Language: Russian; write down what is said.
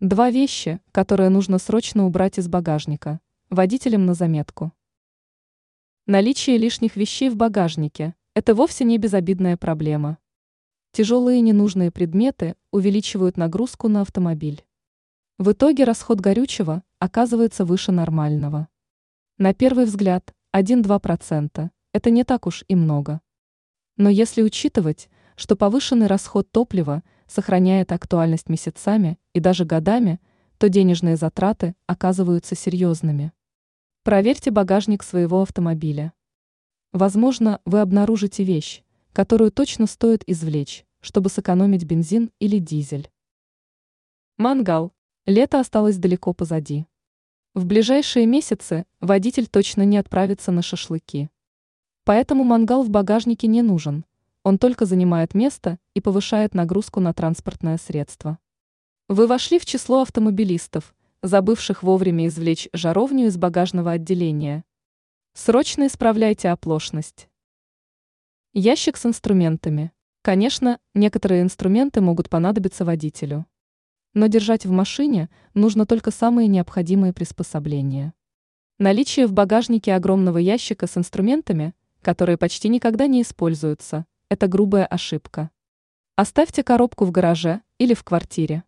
Два вещи, которые нужно срочно убрать из багажника. Водителям на заметку. Наличие лишних вещей в багажнике – это вовсе не безобидная проблема. Тяжелые ненужные предметы увеличивают нагрузку на автомобиль. В итоге расход горючего оказывается выше нормального. На первый взгляд 1-2% – это не так уж и много. Но если учитывать, что повышенный расход топлива – сохраняет актуальность месяцами и даже годами, то денежные затраты оказываются серьезными. Проверьте багажник своего автомобиля. Возможно, вы обнаружите вещь, которую точно стоит извлечь, чтобы сэкономить бензин или дизель. Мангал. Лето осталось далеко позади. В ближайшие месяцы водитель точно не отправится на шашлыки. Поэтому мангал в багажнике не нужен – он только занимает место и повышает нагрузку на транспортное средство. Вы вошли в число автомобилистов, забывших вовремя извлечь жаровню из багажного отделения. Срочно исправляйте оплошность. Ящик с инструментами. Конечно, некоторые инструменты могут понадобиться водителю. Но держать в машине нужно только самые необходимые приспособления. Наличие в багажнике огромного ящика с инструментами, которые почти никогда не используются – это грубая ошибка. Оставьте коробку в гараже или в квартире.